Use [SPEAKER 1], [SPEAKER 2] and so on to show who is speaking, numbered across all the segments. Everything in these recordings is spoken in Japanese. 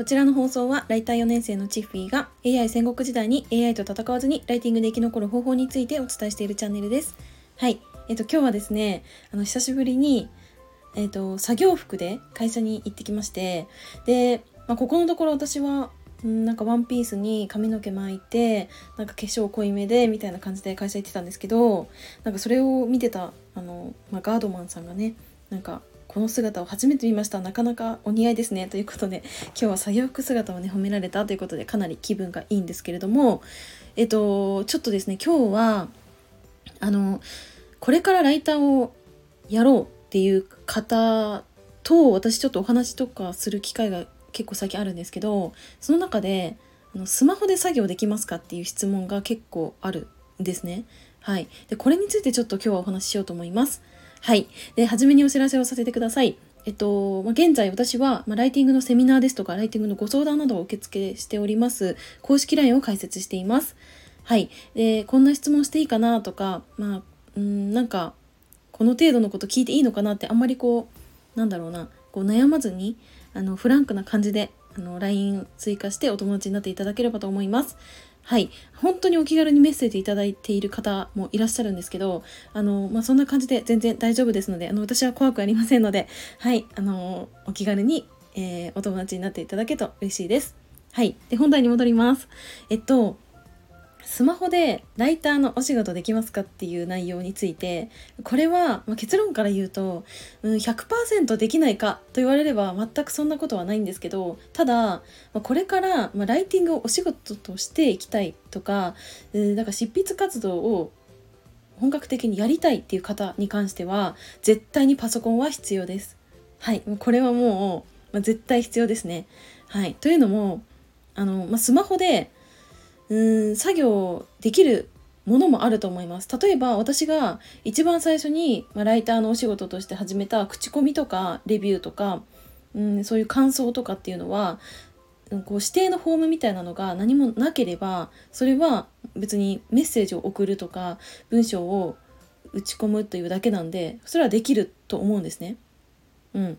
[SPEAKER 1] こちらの放送はライター4年生のチッフィーが AI 戦国時代に AI と戦わずにライティングで生き残る方法についてお伝えしているチャンネルです。はい。えっと、今日はですね、あの、久しぶりに、えっと、作業服で会社に行ってきまして、で、まあ、ここのところ私は、んなんかワンピースに髪の毛巻いて、なんか化粧濃いめで、みたいな感じで会社行ってたんですけど、なんかそれを見てた、あの、まあ、ガードマンさんがね、なんかこの姿を初めて見ましたなかなかお似合いですねということで今日は作業服姿をね褒められたということでかなり気分がいいんですけれどもえっとちょっとですね今日はあのこれからライターをやろうっていう方と私ちょっとお話とかする機会が結構最近あるんですけどその中であのスマホで作業できますかっていう質問が結構あるんですね。はい。で、これについてちょっと今日はお話ししようと思います。はい。で、初めにお知らせをさせてください。えっと、まあ、現在私は、まあ、ライティングのセミナーですとか、ライティングのご相談などを受付しております、公式 LINE を開設しています。はい。で、こんな質問していいかなとか、まあ、うん、なんか、この程度のこと聞いていいのかなって、あんまりこう、なんだろうな、こう悩まずに、あの、フランクな感じで、あの、LINE 追加してお友達になっていただければと思います。はい。本当にお気軽にメッセージいただいている方もいらっしゃるんですけど、あの、まあ、そんな感じで全然大丈夫ですので、あの、私は怖くありませんので、はい。あの、お気軽に、えー、お友達になっていただけると嬉しいです。はい。で、本題に戻ります。えっと、スマホでライターのお仕事できますかっていう内容についてこれは、まあ、結論から言うと、うん、100%できないかと言われれば全くそんなことはないんですけどただ、まあ、これから、まあ、ライティングをお仕事としていきたいとか、うん、だから執筆活動を本格的にやりたいっていう方に関しては絶対にパソコンは必要です。はい、これはもう、まあ、絶対必要ですね。はい、というのもあの、まあ、スマホでうん作業できるものもあると思います例えば私が一番最初に、ま、ライターのお仕事として始めた口コミとかレビューとか、うん、そういう感想とかっていうのはこう指定のフォームみたいなのが何もなければそれは別にメッセージを送るとか文章を打ち込むというだけなんでそれはできると思うんですね。うん、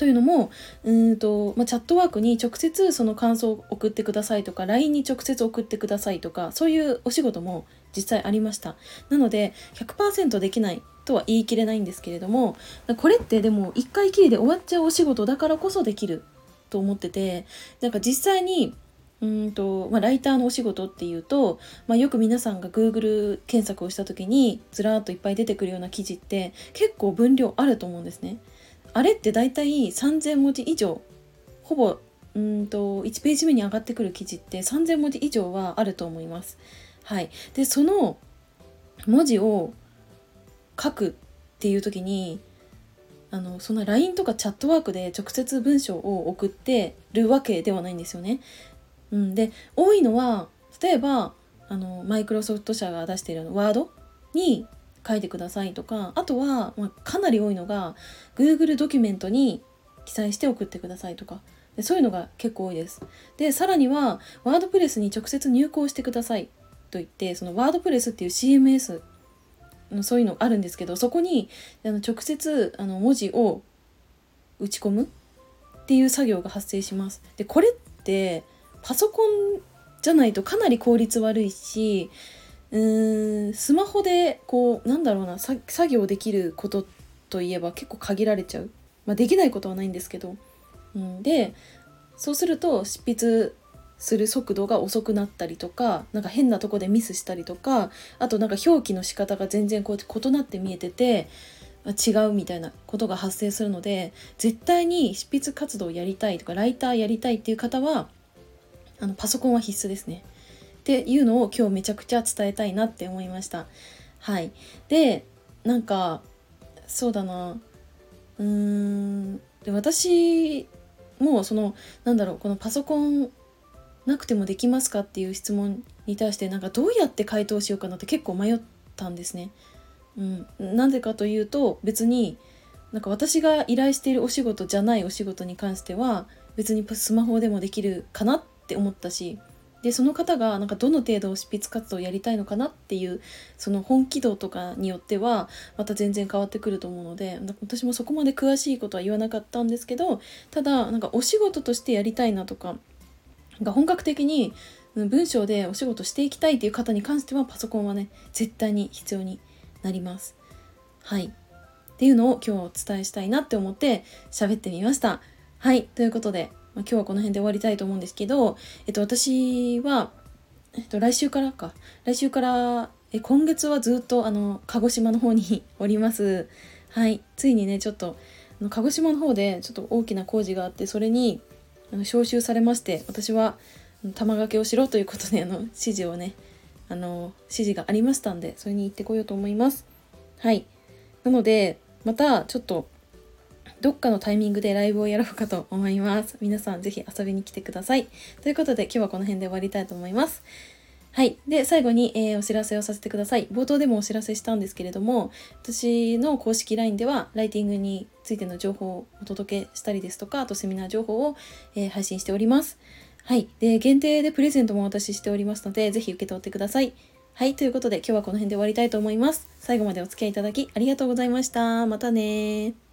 [SPEAKER 1] というのもうんと、まあ、チャットワークに直接その感想を送ってくださいとか LINE に直接送ってくださいとかそういうお仕事も実際ありましたなので100%できないとは言い切れないんですけれどもこれってでも1回きりで終わっちゃうお仕事だからこそできると思っててなんか実際にうんとまあ、ライターのお仕事っていうと、まあ、よく皆さんが Google 検索をした時にずらーっといっぱい出てくるような記事って結構分量あると思うんですね。あれって大体3,000文字以上ほぼうんと1ページ目に上がってくる記事って3,000文字以上はあると思います。はい、でその文字を書くっていう時にあのそんな LINE とかチャットワークで直接文章を送ってるわけではないんですよね。うん、で多いのは例えばあのマイクロソフト社が出しているワードに書いてくださいとかあとは、まあ、かなり多いのが Google ドキュメントに記載して送ってくださいとかでそういうのが結構多いです。でさらにはワードプレスに直接入稿してくださいと言ってそのワードプレスっていう CMS のそういうのあるんですけどそこにあの直接あの文字を打ち込むっていう作業が発生します。でこれってパソコンじゃないとかなり効率悪いしうーんスマホでこうなんだろうな作業できることといえば結構限られちゃう、まあ、できないことはないんですけど、うん、でそうすると執筆する速度が遅くなったりとかなんか変なとこでミスしたりとかあとなんか表記の仕方が全然こう異なって見えてて違うみたいなことが発生するので絶対に執筆活動をやりたいとかライターやりたいっていう方はあのパソコンは必須ですね。っていうのを今日めちゃくちゃ伝えたいなって思いました。はい、でなんかそうだなうーんで私もそのなんだろうこのパソコンなくてもできますかっていう質問に対してなんかどうやって回答しようかなって結構迷ったんですね。うん、なぜかというと別になんか私が依頼しているお仕事じゃないお仕事に関しては別にスマホでもできるかなって思ったしでその方がなんかどの程度執筆活動をやりたいのかなっていうその本気度とかによってはまた全然変わってくると思うので私もそこまで詳しいことは言わなかったんですけどただなんかお仕事としてやりたいなとかなんか本格的に文章でお仕事していきたいっていう方に関してはパソコンはね絶対に必要になります。はいっていうのを今日はお伝えしたいなって思って喋ってみました。はいということでまあ、今日はこの辺で終わりたいと思うんですけど、えっと、私は、えっと、来週からか。来週からえ今月はずっとあの鹿児島の方におります。はい。ついにねちょっとあの鹿児島の方でちょっと大きな工事があってそれにあの招集されまして私は玉掛けをしろということであの指示をねあの指示がありましたんでそれに行ってこようと思います。はい。なのでまたちょっとどっかのタイミングでライブをやろうかと思います。皆さんぜひ遊びに来てください。ということで今日はこの辺で終わりたいと思います。はい。で、最後に、えー、お知らせをさせてください。冒頭でもお知らせしたんですけれども、私の公式 LINE では、ライティングについての情報をお届けしたりですとか、あとセミナー情報を、えー、配信しております。はい。で、限定でプレゼントもお渡ししておりますので、ぜひ受け取ってください。はい。ということで、今日はこの辺で終わりたいと思います。最後までお付き合いいただきありがとうございました。またね